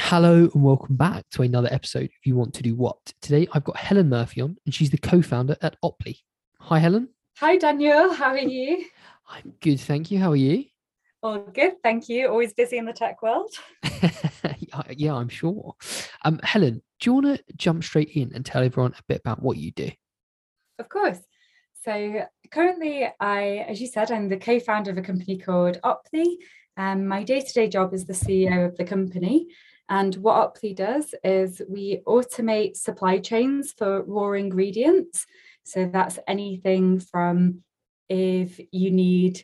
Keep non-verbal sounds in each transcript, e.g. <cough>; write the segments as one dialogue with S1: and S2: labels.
S1: Hello and welcome back to another episode of You Want to Do What. Today I've got Helen Murphy on, and she's the co founder at Opply. Hi, Helen.
S2: Hi, Daniel. How are you?
S1: I'm good, thank you. How are you?
S2: All good, thank you. Always busy in the tech world. <laughs> <laughs>
S1: yeah, I'm sure. Um, Helen, do you want to jump straight in and tell everyone a bit about what you do?
S2: Of course. So currently, I, as you said, I'm the co-founder of a company called Opply. Um, my day-to-day job is the CEO of the company. And what Opply does is we automate supply chains for raw ingredients. So that's anything from if you need,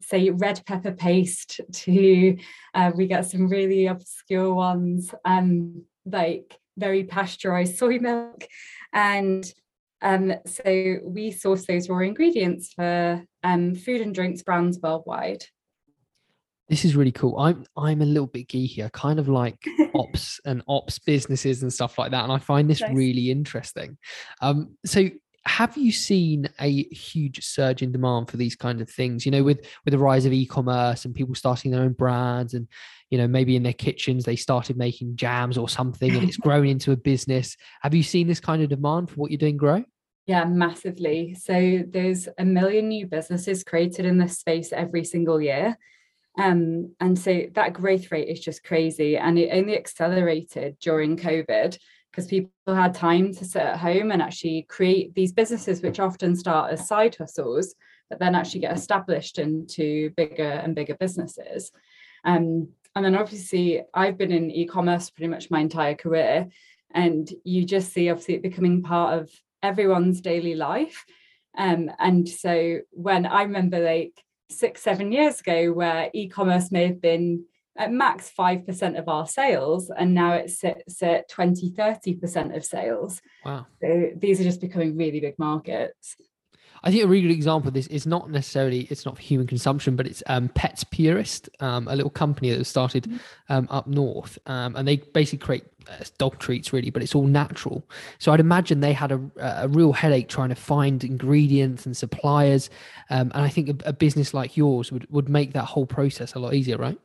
S2: say, red pepper paste to uh, we get some really obscure ones, um, like very pasteurized soy milk. And um, so we source those raw ingredients for um, food and drinks brands worldwide.
S1: This is really cool. I'm I'm a little bit geeky. I kind of like <laughs> ops and ops businesses and stuff like that, and I find this nice. really interesting. Um, so have you seen a huge surge in demand for these kind of things you know with with the rise of e-commerce and people starting their own brands and you know maybe in their kitchens they started making jams or something and it's <laughs> grown into a business have you seen this kind of demand for what you're doing grow
S2: yeah massively so there's a million new businesses created in this space every single year um, and so that growth rate is just crazy. And it only accelerated during COVID because people had time to sit at home and actually create these businesses, which often start as side hustles, but then actually get established into bigger and bigger businesses. Um, and then obviously, I've been in e commerce pretty much my entire career. And you just see obviously it becoming part of everyone's daily life. Um, and so when I remember like six, seven years ago, where e commerce may have been at max 5% of our sales, and now it sits at 20, 30% of sales.
S1: Wow.
S2: So these are just becoming really big markets.
S1: I think a really good example of this is not necessarily it's not for human consumption, but it's um, Pets Purest, um, a little company that was started mm-hmm. um, up north, um, and they basically create uh, dog treats really, but it's all natural. So I'd imagine they had a, a real headache trying to find ingredients and suppliers, um, and I think a, a business like yours would would make that whole process a lot easier, right?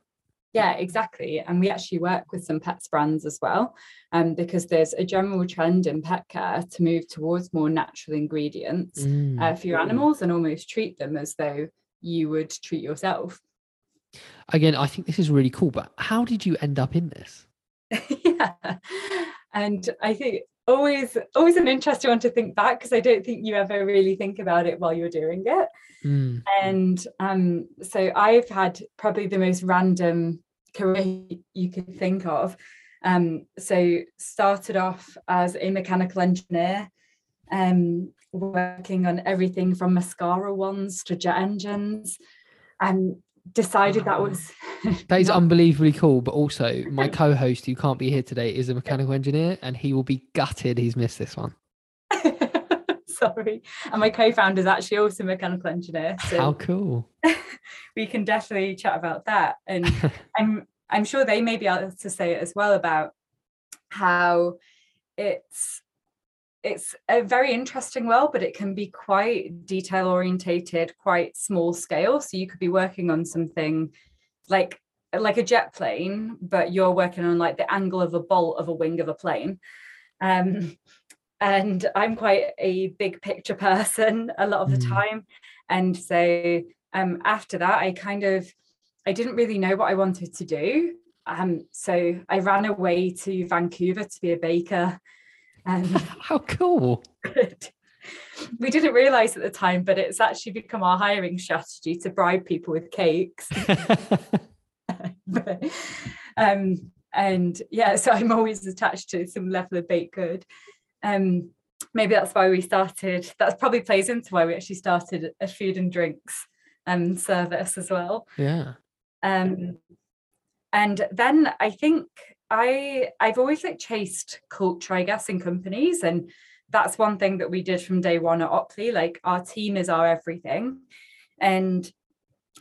S2: Yeah, exactly. And we actually work with some pets brands as well, um, because there's a general trend in pet care to move towards more natural ingredients mm. uh, for your animals and almost treat them as though you would treat yourself.
S1: Again, I think this is really cool, but how did you end up in this? <laughs>
S2: yeah. And I think always always an interesting one to think back because I don't think you ever really think about it while you're doing it. Mm. And um, so I've had probably the most random career you could think of. Um, so started off as a mechanical engineer, um, working on everything from mascara wands to jet engines. And decided that oh. was <laughs>
S1: that is unbelievably cool but also <laughs> my co-host who can't be here today is a mechanical engineer and he will be gutted he's missed this one. <laughs>
S2: Sorry. And my co-founder is actually also a mechanical engineer
S1: so how cool.
S2: we can definitely chat about that. And i'm i'm sure they may be able to say it as well about how it's it's a very interesting world, but it can be quite detail orientated, quite small scale. So you could be working on something like like a jet plane, but you're working on like the angle of a bolt of a wing of a plane. Um, <laughs> and I'm quite a big picture person a lot of the mm. time. And so um, after that, I kind of I didn't really know what I wanted to do. Um, so I ran away to Vancouver to be a baker
S1: um, <laughs> How cool.
S2: we didn't realize at the time, but it's actually become our hiring strategy to bribe people with cakes. <laughs> <laughs> but, um, and yeah, so I'm always attached to some level of baked good. Um, maybe that's why we started. That probably plays into why we actually started a food and drinks um, service as well.
S1: Yeah.
S2: Um, and then I think I I've always like chased culture, I guess, in companies. And that's one thing that we did from day one at Opply. Like our team is our everything. And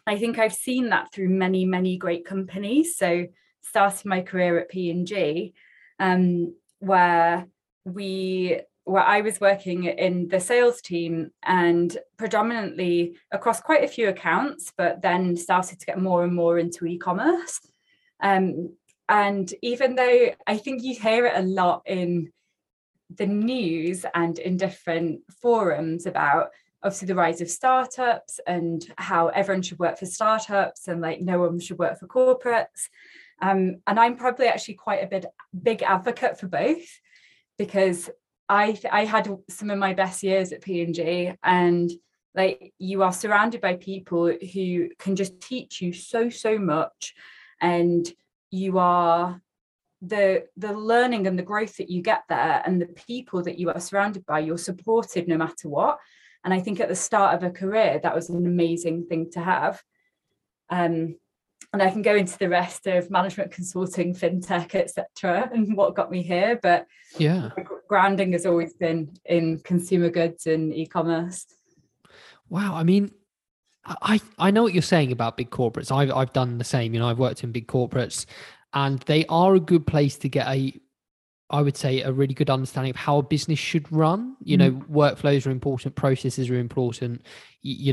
S2: I think I've seen that through many, many great companies. So starting my career at P&G, um, where we where I was working in the sales team and predominantly across quite a few accounts, but then started to get more and more into e-commerce. Um, and even though I think you hear it a lot in the news and in different forums about obviously the rise of startups and how everyone should work for startups and like no one should work for corporates. Um, and I'm probably actually quite a bit big advocate for both because I I had some of my best years at P&G and like you are surrounded by people who can just teach you so so much and you are the the learning and the growth that you get there and the people that you are surrounded by you're supported no matter what. And i think at the start of a career that was an amazing thing to have. Um, and i can go into the rest of management consulting fintech etc and what got me here but
S1: yeah.
S2: grounding has always been in consumer goods and e-commerce.
S1: Wow i mean I, I know what you're saying about big corporates. I've I've done the same. You know, I've worked in big corporates, and they are a good place to get a I would say a really good understanding of how a business should run. You know, mm. workflows are important, processes are important. You, you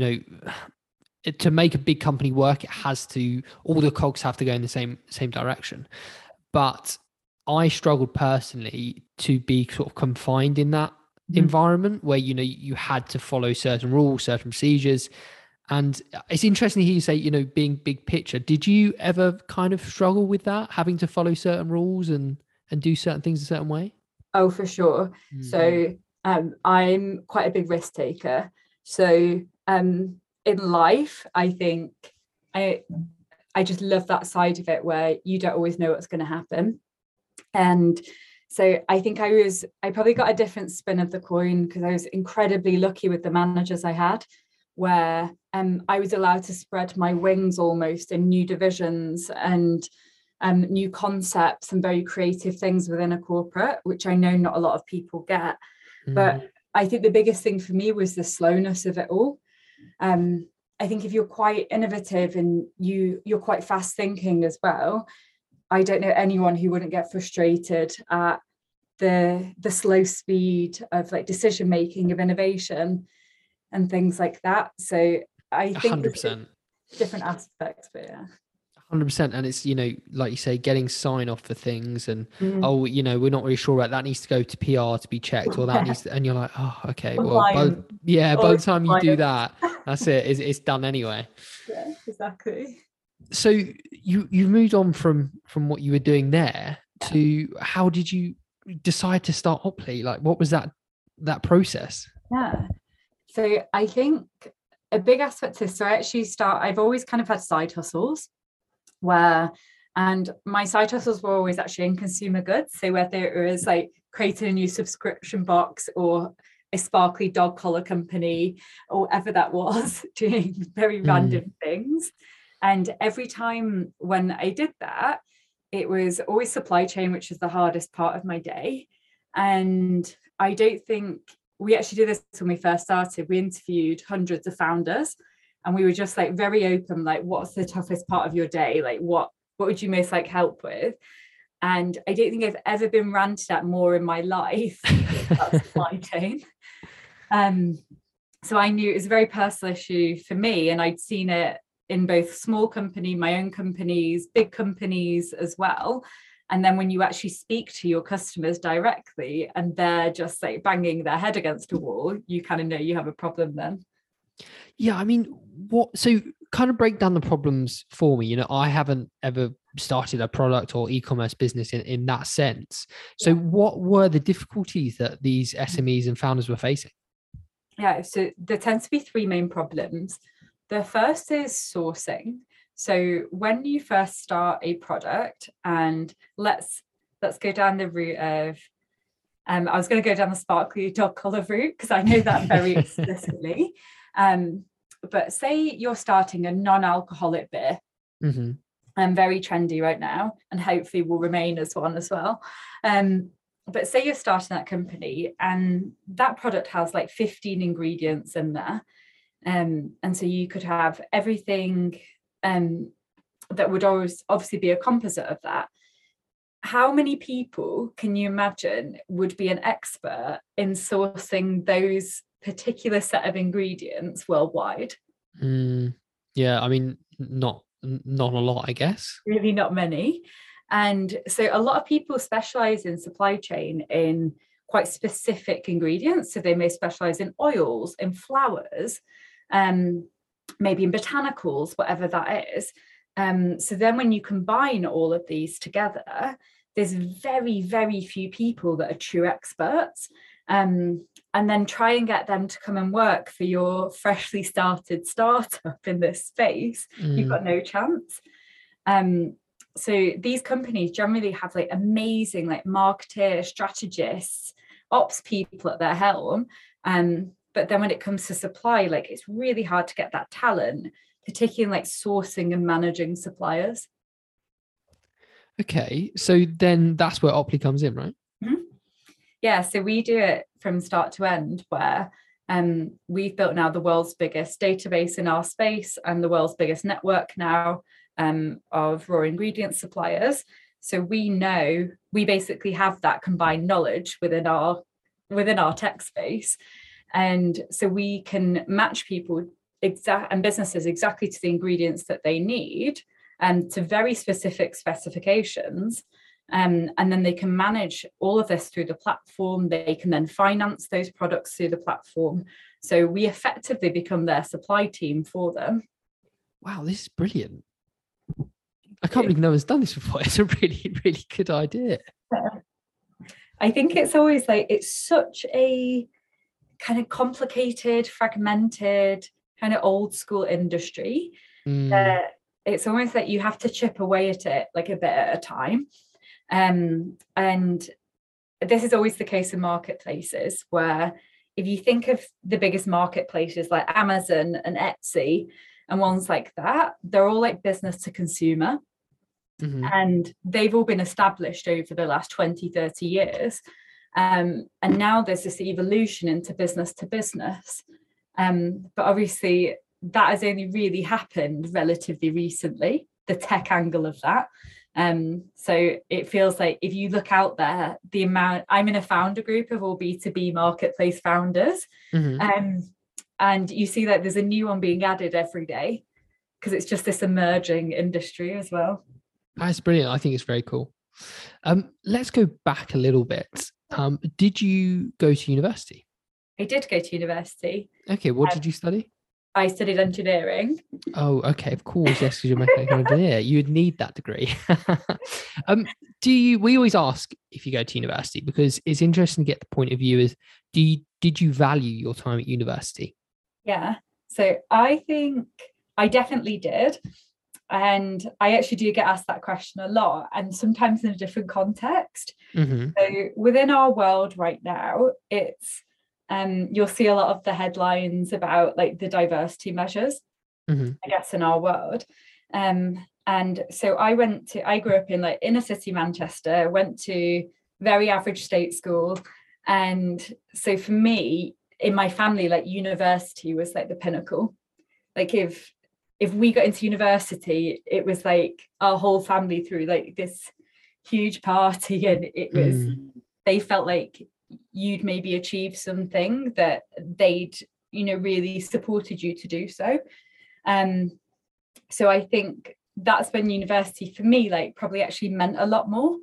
S1: know, to make a big company work, it has to all the cogs have to go in the same same direction. But I struggled personally to be sort of confined in that mm. environment where you know you had to follow certain rules, certain procedures. And it's interesting to hear you say, you know, being big picture. Did you ever kind of struggle with that, having to follow certain rules and and do certain things a certain way?
S2: Oh, for sure. Mm-hmm. So um, I'm quite a big risk taker. So um, in life, I think I I just love that side of it where you don't always know what's going to happen, and so I think I was I probably got a different spin of the coin because I was incredibly lucky with the managers I had where um, I was allowed to spread my wings almost in new divisions and um, new concepts and very creative things within a corporate, which I know not a lot of people get. Mm. But I think the biggest thing for me was the slowness of it all. Um, I think if you're quite innovative and you you're quite fast thinking as well, I don't know anyone who wouldn't get frustrated at the the slow speed of like decision making of innovation and things like that. So I think 100%. different aspects, but yeah.
S1: 100% and it's you know like you say getting sign off for things and mm. oh you know we're not really sure about that needs to go to pr to be checked or that needs <laughs> to, and you're like oh okay well by, yeah by the time you do that that's it it's, it's done anyway. <laughs>
S2: Yeah exactly.
S1: So you you've moved on from from what you were doing there to how did you decide to start Opply like what was that that process?
S2: Yeah. So I think a big aspect is so I actually start, I've always kind of had side hustles where, and my side hustles were always actually in consumer goods. So whether it was like creating a new subscription box or a sparkly dog collar company or whatever that was, <laughs> doing very mm. random things. And every time when I did that, it was always supply chain, which is the hardest part of my day. And I don't think we actually did this when we first started. We interviewed hundreds of founders and we were just like very open, like, what's the toughest part of your day? Like, what what would you most like help with? And I don't think I've ever been ranted at more in my <laughs> life. That's <laughs> supply chain. Um, so I knew it was a very personal issue for me, and I'd seen it in both small company, my own companies, big companies as well and then when you actually speak to your customers directly and they're just like banging their head against a wall you kind of know you have a problem then.
S1: Yeah i mean what so kind of break down the problems for me. You know i haven't ever started a product or e-commerce business in, in that sense. So yeah. what were the difficulties that these mm. smes and founders were facing?
S2: Yeah so there tends to be three main problems. The first is sourcing so when you first start a product, and let's let's go down the route of um, I was going to go down the sparkly dog collar <laughs> route because I know that very <laughs> explicitly. Um, but say you're starting a non-alcoholic beer. Mm-hmm. Very trendy right now, and hopefully will remain as one as well. Um, but say you're starting that company, and that product has like 15 ingredients in there, um, and so you could have everything um, that would always obviously be a composite of that. How many people can you imagine would be an expert in sourcing those particular set of ingredients worldwide?
S1: Mm, yeah i mean not not a lot i guess.
S2: Really not many. And so a lot of people specialize in supply chain in quite specific ingredients. So they may specialize in oils, in flours, um, maybe in botanicals, whatever that is. Um, so then when you combine all of these together, there's very, very few people that are true experts. Um, and then try and get them to come and work for your freshly started startup in this space, mm. you've got no chance. Um, so these companies generally have like amazing like marketer strategists ops people at their helm um but then when it comes to supply like it's really hard to get that talent particularly like sourcing and managing suppliers
S1: okay so then that's where opply comes in right mm-hmm.
S2: yeah so we do it from start to end where um, we've built now the world's biggest database in our space and the world's biggest network now um, of raw ingredient suppliers. So we know we basically have that combined knowledge within our within our tech space, and so we can match people exact and businesses exactly to the ingredients that they need and to very specific specifications. Um, and then they can manage all of this through the platform. They can then finance those products through the platform. So we effectively become their supply team for them.
S1: Wow, this is brilliant. I can't believe no one's done this before. <laughs> It's a really, really good idea.
S2: I think it's always like it's such a kind of complicated, fragmented, kind of old school industry mm. that it's almost like you have to chip away at it like a bit at a time. Um, and this is always the case in marketplaces where if you think of the biggest marketplaces like Amazon and Etsy and ones like that, they're all like business to consumer. Mm-hmm. And they've all been established over the last 20, 30 years. Um, and now there's this evolution into business to business. Um, but obviously, that has only really happened relatively recently, the tech angle of that. Um, so it feels like if you look out there, the amount I'm in a founder group of all B2B marketplace founders. Mm-hmm. Um, and you see that there's a new one being added every day because it's just this emerging industry as well.
S1: That's brilliant. I think it's very cool. Um, let's go back a little bit. Um, did you go to university?
S2: I did go to university.
S1: Okay, what um, did you study?
S2: I studied engineering.
S1: Oh, okay, of course, yes, because you're a mechanical <laughs> engineer. You would need that degree. <laughs> um, do you? We always ask if you go to university because it's interesting to get the point of view. Is do you, did you value your time at university?
S2: Yeah. So I think I definitely did. And I actually do get asked that question a lot, and sometimes in a different context. Mm-hmm. So within our world right now, it's um, you'll see a lot of the headlines about like the diversity measures, mm-hmm. I guess, in our world. Um, and so I went to, I grew up in like inner city Manchester, went to very average state school. And so for me, in my family, like university was like the pinnacle. Like if if we got into university, it was like our whole family threw like this huge party, <laughs> and it was mm. they felt like you'd maybe achieve something that they'd you know really supported you to do so. Um, so I think that's when university for me like probably actually meant a lot more.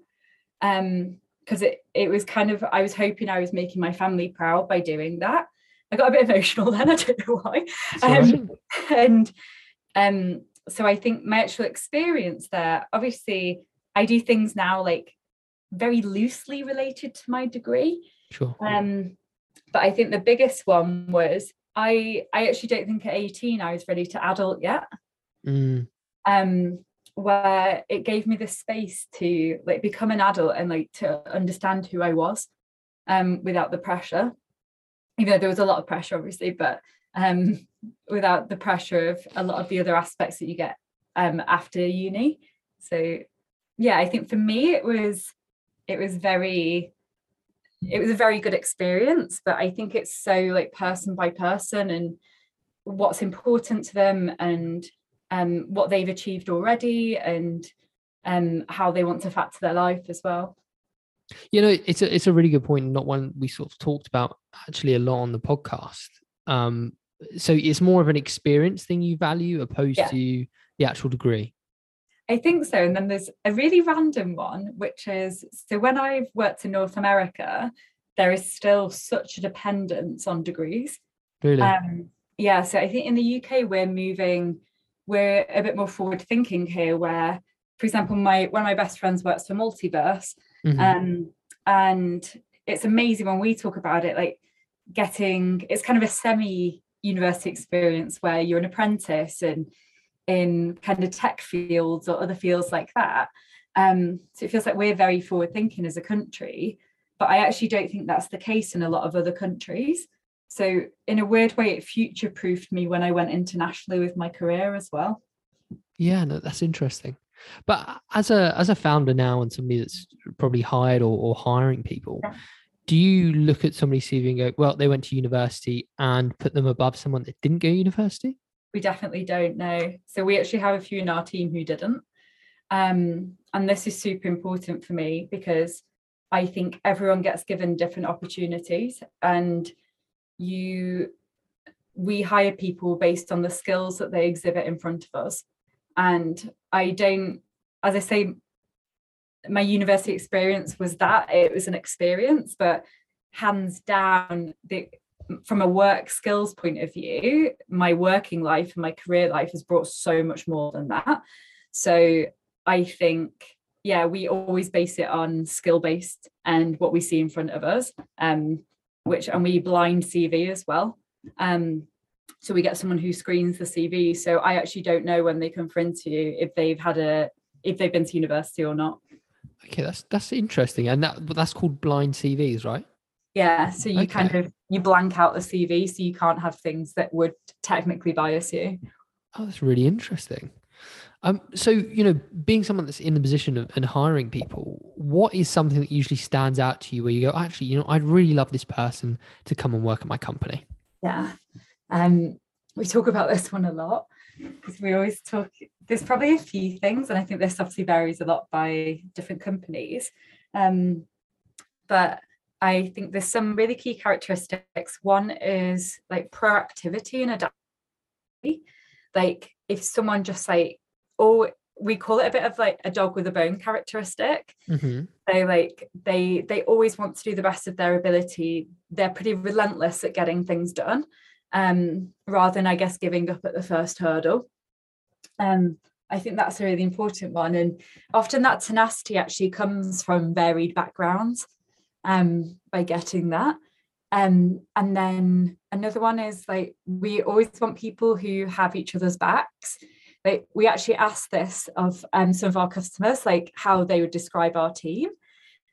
S2: Um, because it it was kind of I was hoping I was making my family proud by doing that. I got a bit emotional <laughs> then. I don't know why. Um, and um, so I think my actual experience there, obviously, I do things now like very loosely related to my degree.
S1: Sure.
S2: Um, but I think the biggest one was I I actually don't think at 18 I was ready to adult yet. Mm. Um, where it gave me the space to like become an adult and like to understand who I was um without the pressure even though there was a lot of pressure obviously but um without the pressure of a lot of the other aspects that you get um after uni so yeah i think for me it was it was very it was a very good experience but i think it's so like person by person and what's important to them and um, what they've achieved already and um, how they want to factor their life as well.
S1: You know, it's a it's a really good point, not one we sort of talked about actually a lot on the podcast. Um, so it's more of an experience thing you value opposed yeah. to the actual degree.
S2: I think so. And then there's a really random one, which is so when I've worked in North America, there is still such a dependence on degrees.
S1: Really?
S2: Um, yeah. So I think in the UK, we're moving, we're a bit more forward thinking here, where, for example, my one of my best friends works for Multiverse. Mm-hmm. Um, and it's amazing when we talk about it, like getting it's kind of a semi university experience where you're an apprentice and in kind of tech fields or other fields like that. Um, so it feels like we're very forward thinking as a country, but I actually don't think that's the case in a lot of other countries. So in a weird way, it future proofed me when I went internationally with my career as well.
S1: Yeah, no, that's interesting. But as a as a founder now and somebody that's probably hired or, or hiring people, yeah. Do you look at somebody's CV and go, well, they went to university and put them above someone that didn't go to university?
S2: we definitely don't know. So we actually have a few in our team who didn't. Um, and this is super important for me because I think everyone gets given different opportunities and you we hire people based on the skills that they exhibit in front of us. And I don't, as I say, my university experience was that it was an experience, but hands down, the from a work skills point of view, my working life and my career life has brought so much more than that. So I think, yeah, we always base it on skill based and what we see in front of us, um, which and we blind CV as well. Um, so we get someone who screens the CV. So I actually don't know when they come for interview if they've had a if they've been to university or not.
S1: Okay, that's that's interesting, and that that's called blind CVs, right?
S2: Yeah, so you okay. kind of you blank out the CV, so you can't have things that would technically bias you.
S1: Oh, that's really interesting. Um, so you know, being someone that's in the position of and hiring people, what is something that usually stands out to you where you go, actually, you know, I'd really love this person to come and work at my company.
S2: Yeah, um, we talk about this one a lot because we always talk. There's probably a few things, and I think this obviously varies a lot by different companies. Um, but I think there's some really key characteristics. One is like proactivity and adaptability. Like if someone just like, oh, we call it a bit of like a dog with a bone characteristic. Mm-hmm. They like they they always want to do the best of their ability. They're pretty relentless at getting things done, um, rather than I guess giving up at the first hurdle. Um, I think that's a really important one, and often that tenacity actually comes from varied backgrounds um, by getting that. Um, and then another one is like we always want people who have each other's backs. Like we actually asked this of um, some of our customers, like how they would describe our team.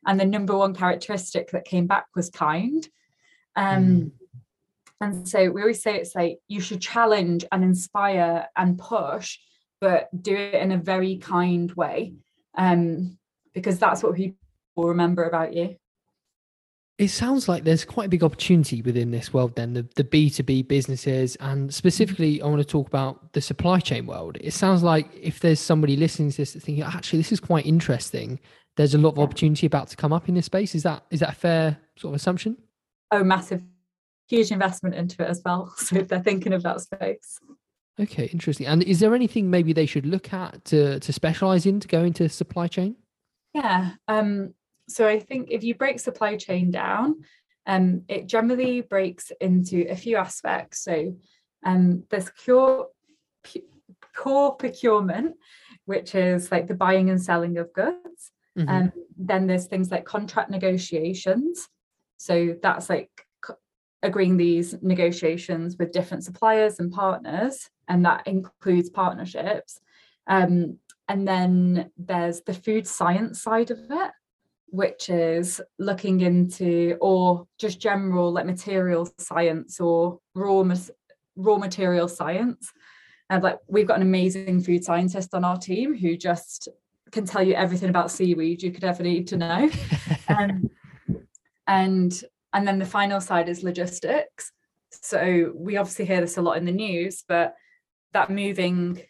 S2: And the number one characteristic that came back was kind. Um, mm. And so we always say it's like you should challenge and inspire and push, but do it in a very kind way, um, because that's what people will remember about you.
S1: It sounds like there's quite a big opportunity within this world then the, the b2b businesses and specifically i want to talk about the supply chain world. It sounds like if there's somebody listening to this thinking actually this is quite interesting there's a lot of opportunity about to come up in this space. Is that is that a fair sort of assumption?
S2: Oh massive huge investment into it as well <laughs> so if they're thinking of that space
S1: okay interesting and is there anything maybe they should look at to to specialize in to go into supply chain
S2: yeah um so I think if you break supply chain down, um, it generally breaks into a few aspects. So um, there's core, core procurement, which is like the buying and selling of goods. Mm-hmm. Um, then there's things like contract negotiations. So that's like agreeing these negotiations with different suppliers and partners, and that includes partnerships. Um, and then there's the food science side of it which is looking into or just general like material science or raw raw material science and like we've got an amazing food scientist on our team who just can tell you everything about seaweed you could ever need to know <laughs> um, and and then the final side is logistics. So we obviously hear this a lot in the news but that moving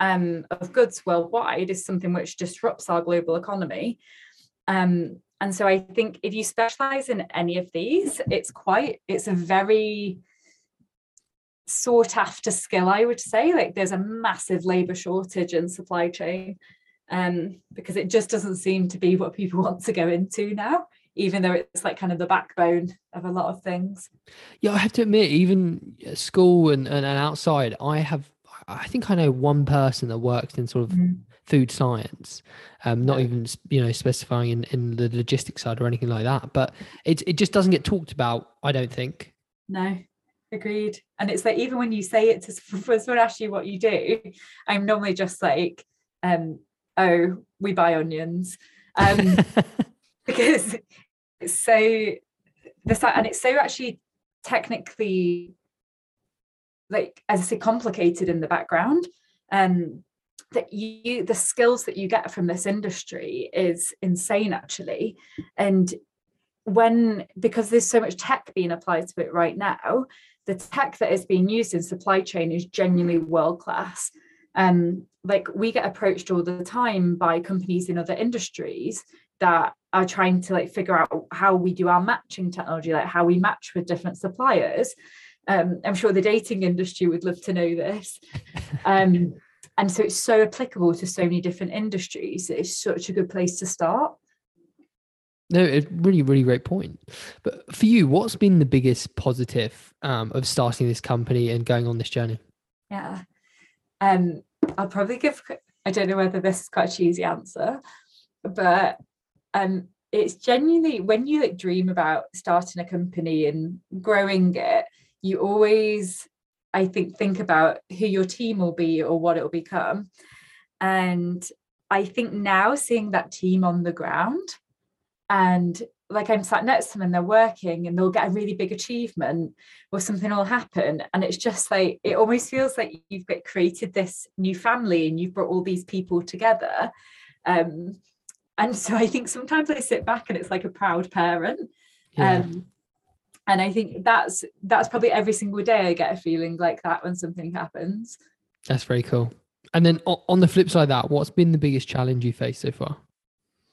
S2: um, of goods worldwide is something which disrupts our global economy. Um, and so I think if you specialize in any of these, it's quite, it's a very, sought after skill i would say. Like there's a massive labor shortage in supply chain um, because it just doesn't seem to be what people <laughs> want to go into now even though it's like kind of the backbone of a lot of things.
S1: Yeah i have to admit even at school and, and, and outside i have i think i know one person that works in sort of mm. food science um, not even you know specifying in, in the logistics side or anything like that but it, it just doesn't get talked about i don't think.
S2: No agreed. And it's like even when you say it to <laughs> someone asks you what you do i'm normally just like um oh we buy onions. Um <laughs> because so this and it's so actually technically like as i say complicated in the background um that you the skills that you get from this industry is insane actually and when because there's so much tech being applied to it right now the tech that is being used in supply chain is genuinely world class. Um, like we get approached all the time by companies in other industries that are trying to like figure out how we do our matching technology, like how we match with different suppliers. Um, I'm sure the dating industry would love to know this. <laughs> Um, and so it's so applicable to so many different industries. It's such a good place to start.
S1: No, a really, really great point. But for you, what's been the biggest positive um, of starting this company and going on this journey?
S2: Yeah, um, I'll probably give. I don't know whether this is quite a cheesy answer, but um, it's genuinely when you like dream about starting a company and growing it, you always, I think, think about who your team will be or what it will become, and I think now seeing that team on the ground and like I'm sat next to them and they're working and they'll get a really big achievement or something will happen. And it's just like, it almost feels like you've created this new family and you've brought all these people together. Um, and so I think sometimes I sit back and it's like a proud parent. Yeah. Um, and I think that's that's probably every single day I get a feeling like that when something happens.
S1: That's very cool. And then on the flip side that, what's been the biggest challenge you faced so far?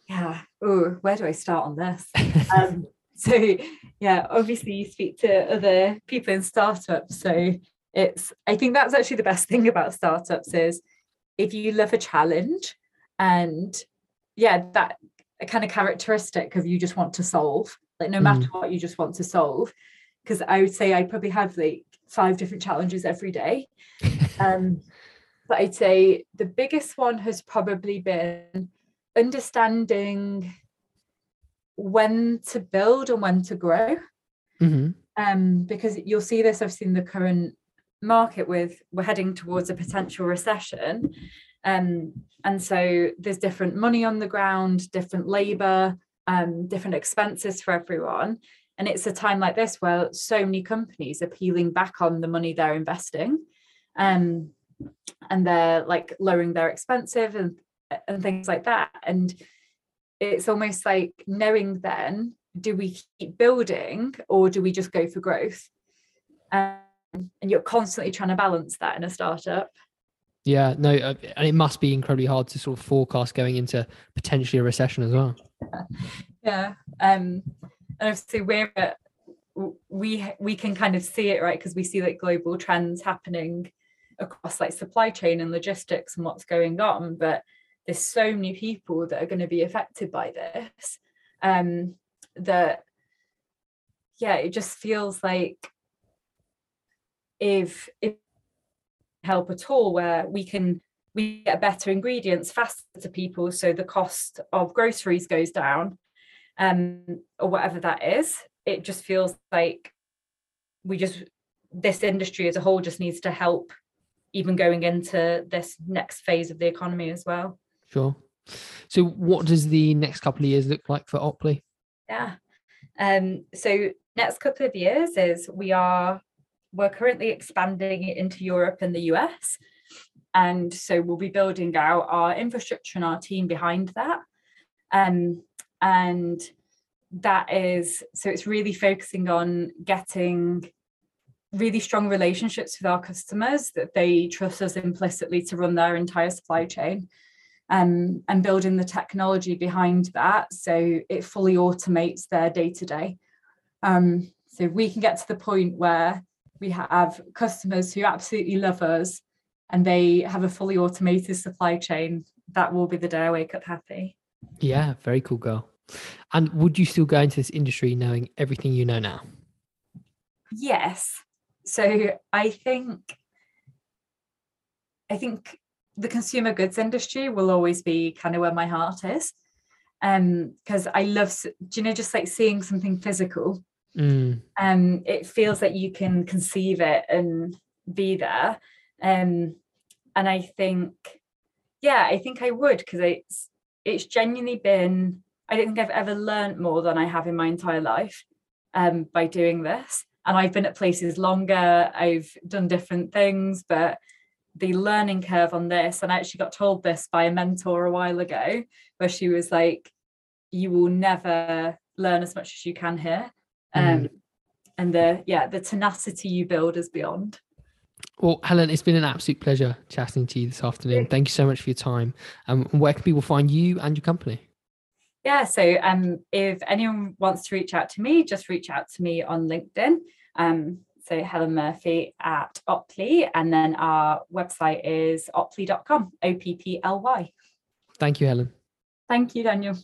S2: yeah oh where do i start on this <laughs> um, so yeah obviously you speak to other people in startups so it's i think that's actually the best thing about startups is if you love a challenge and yeah that a kind of characteristic of you just want to solve like no matter mm. what you just want to solve because i would say i probably have like five different challenges every day <laughs> um but i'd say the biggest one has probably been understanding when to build and when to grow. Mm-hmm. Um, because you'll see this i've seen the current market with we're heading towards a potential recession. Um, and so there's different money on the ground, different labor, um, different expenses for everyone. And it's a time like this where so many companies are peeling back on the money they're investing. Um, and they're like lowering their expensive and and things like that and it's almost like knowing then do we keep building or do we just go for growth um, and you're constantly trying to balance that in a startup
S1: yeah no uh, and it must be incredibly hard to sort of forecast going into potentially a recession as well. <laughs>
S2: Yeah um and obviously we're we we can kind of see it right because we see like global trends happening across like supply chain and logistics and what's going on but there's so many people that are going to be affected by this um, that yeah it just feels like if if help at all where we can we get better ingredients faster to people so the cost of groceries goes down um or whatever that is it just feels like we just this industry as a whole just needs to help even going into this next phase of the economy as well
S1: Sure. So, what does the next couple of years look like for Opply?
S2: Yeah. Um, so, next couple of years is we are we're currently expanding it into Europe and the US, and so we'll be building out our infrastructure and our team behind that. Um, and that is so it's really focusing on getting really strong relationships with our customers that they trust us implicitly to run their entire supply chain um, and building the technology behind that so it fully automates their day to day. So we can get to the point where we have customers who absolutely love us and they have a fully automated supply chain, that will be the day I wake up happy.
S1: Yeah, very cool girl. And would you still go into this industry knowing everything you know now?
S2: Yes. So I think I think the consumer goods industry will always be kind of where my heart is. Um, because I love you know just like seeing something physical. Mm. Um, it feels that you can conceive it and be there. Um, and I think, yeah, I think I would because it's it's genuinely been I don't think I've ever learned more than I have in my entire life um, by doing this. And I've been at places longer, I've done different things, but the learning curve on this, and I actually got told this by a mentor a while ago, where she was like, You will never learn as much as you can here. Um, mm. And the, yeah, the tenacity you build is beyond.
S1: Well, Helen, it's been an absolute pleasure chatting to you this afternoon. Thank you so much for your time. Um, where can people find you and your company?
S2: Yeah, so um, if anyone wants to reach out to me, just reach out to me on LinkedIn. Um, so Helen Murphy at Opply, and then our website is opply.com, O P P L Y.
S1: Thank you, Helen.
S2: Thank you, Daniel.